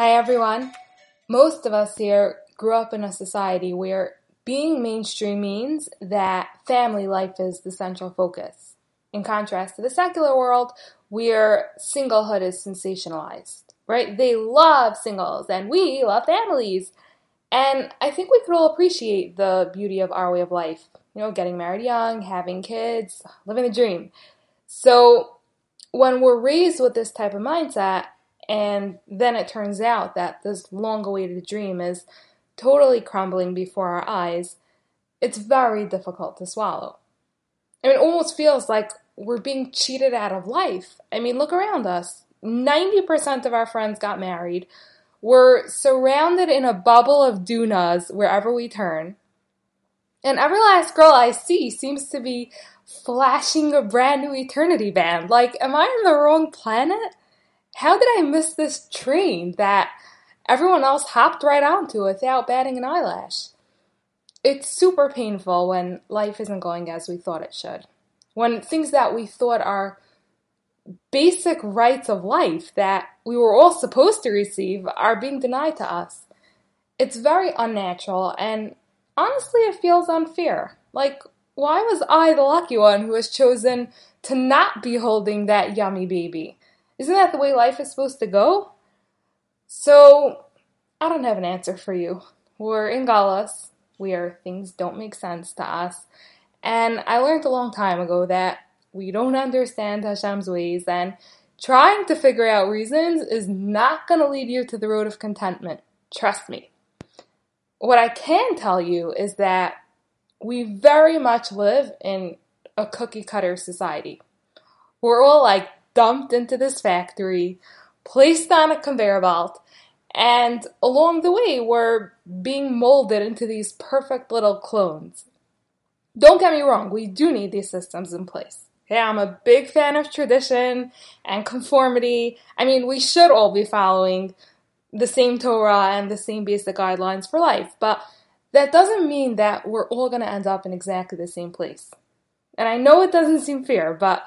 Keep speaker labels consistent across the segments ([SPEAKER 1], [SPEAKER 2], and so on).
[SPEAKER 1] Hi, everyone. Most of us here grew up in a society where being mainstream means that family life is the central focus. In contrast to the secular world, where singlehood is sensationalized, right? They love singles and we love families. And I think we could all appreciate the beauty of our way of life. You know, getting married young, having kids, living the dream. So, when we're raised with this type of mindset, and then it turns out that this long awaited dream is totally crumbling before our eyes, it's very difficult to swallow. I mean, it almost feels like we're being cheated out of life. I mean, look around us. 90% of our friends got married. We're surrounded in a bubble of dunas wherever we turn. And every last girl I see seems to be flashing a brand new eternity band. Like, am I on the wrong planet? How did I miss this train that everyone else hopped right onto without batting an eyelash? It's super painful when life isn't going as we thought it should. When things that we thought are basic rights of life that we were all supposed to receive are being denied to us. It's very unnatural and honestly, it feels unfair. Like, why was I the lucky one who was chosen to not be holding that yummy baby? Isn't that the way life is supposed to go? So, I don't have an answer for you. We're in Galus, where things don't make sense to us. And I learned a long time ago that we don't understand Hashem's ways, and trying to figure out reasons is not going to lead you to the road of contentment. Trust me. What I can tell you is that we very much live in a cookie cutter society. We're all like dumped into this factory, placed on a conveyor belt, and along the way, we're being molded into these perfect little clones. Don't get me wrong, we do need these systems in place. Yeah, I'm a big fan of tradition and conformity. I mean, we should all be following the same Torah and the same basic guidelines for life, but that doesn't mean that we're all going to end up in exactly the same place. And I know it doesn't seem fair, but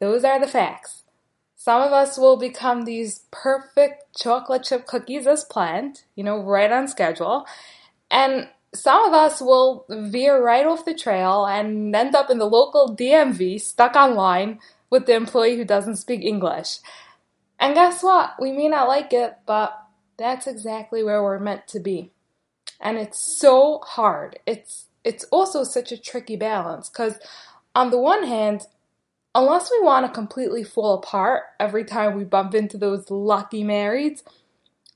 [SPEAKER 1] those are the facts. Some of us will become these perfect chocolate chip cookies as planned, you know, right on schedule. And some of us will veer right off the trail and end up in the local DMV stuck online with the employee who doesn't speak English. And guess what? We may not like it, but that's exactly where we're meant to be. And it's so hard. It's it's also such a tricky balance cuz on the one hand, unless we want to completely fall apart every time we bump into those lucky marrieds,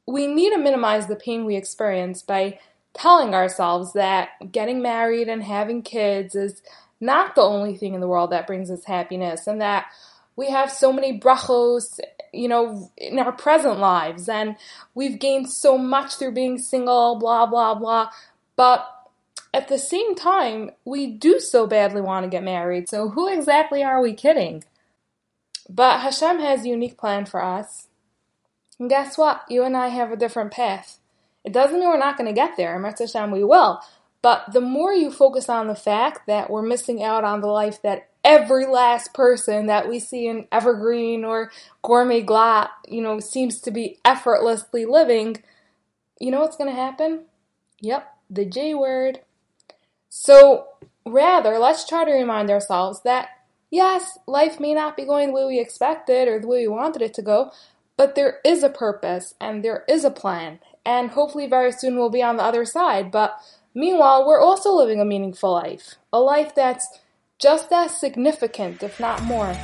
[SPEAKER 1] we need to minimize the pain we experience by telling ourselves that getting married and having kids is not the only thing in the world that brings us happiness and that we have so many brachos, you know, in our present lives and we've gained so much through being single, blah, blah, blah. But at the same time, we do so badly want to get married, so who exactly are we kidding? But Hashem has a unique plan for us. And guess what? You and I have a different path. It doesn't mean we're not going to get there. And Hashem, we will. But the more you focus on the fact that we're missing out on the life that every last person that we see in Evergreen or Gourmet Glatt, you know, seems to be effortlessly living, you know what's going to happen? Yep, the J word. So, rather, let's try to remind ourselves that yes, life may not be going the way we expected or the way we wanted it to go, but there is a purpose and there is a plan, and hopefully very soon we'll be on the other side. But meanwhile, we're also living a meaningful life, a life that's just as significant, if not more.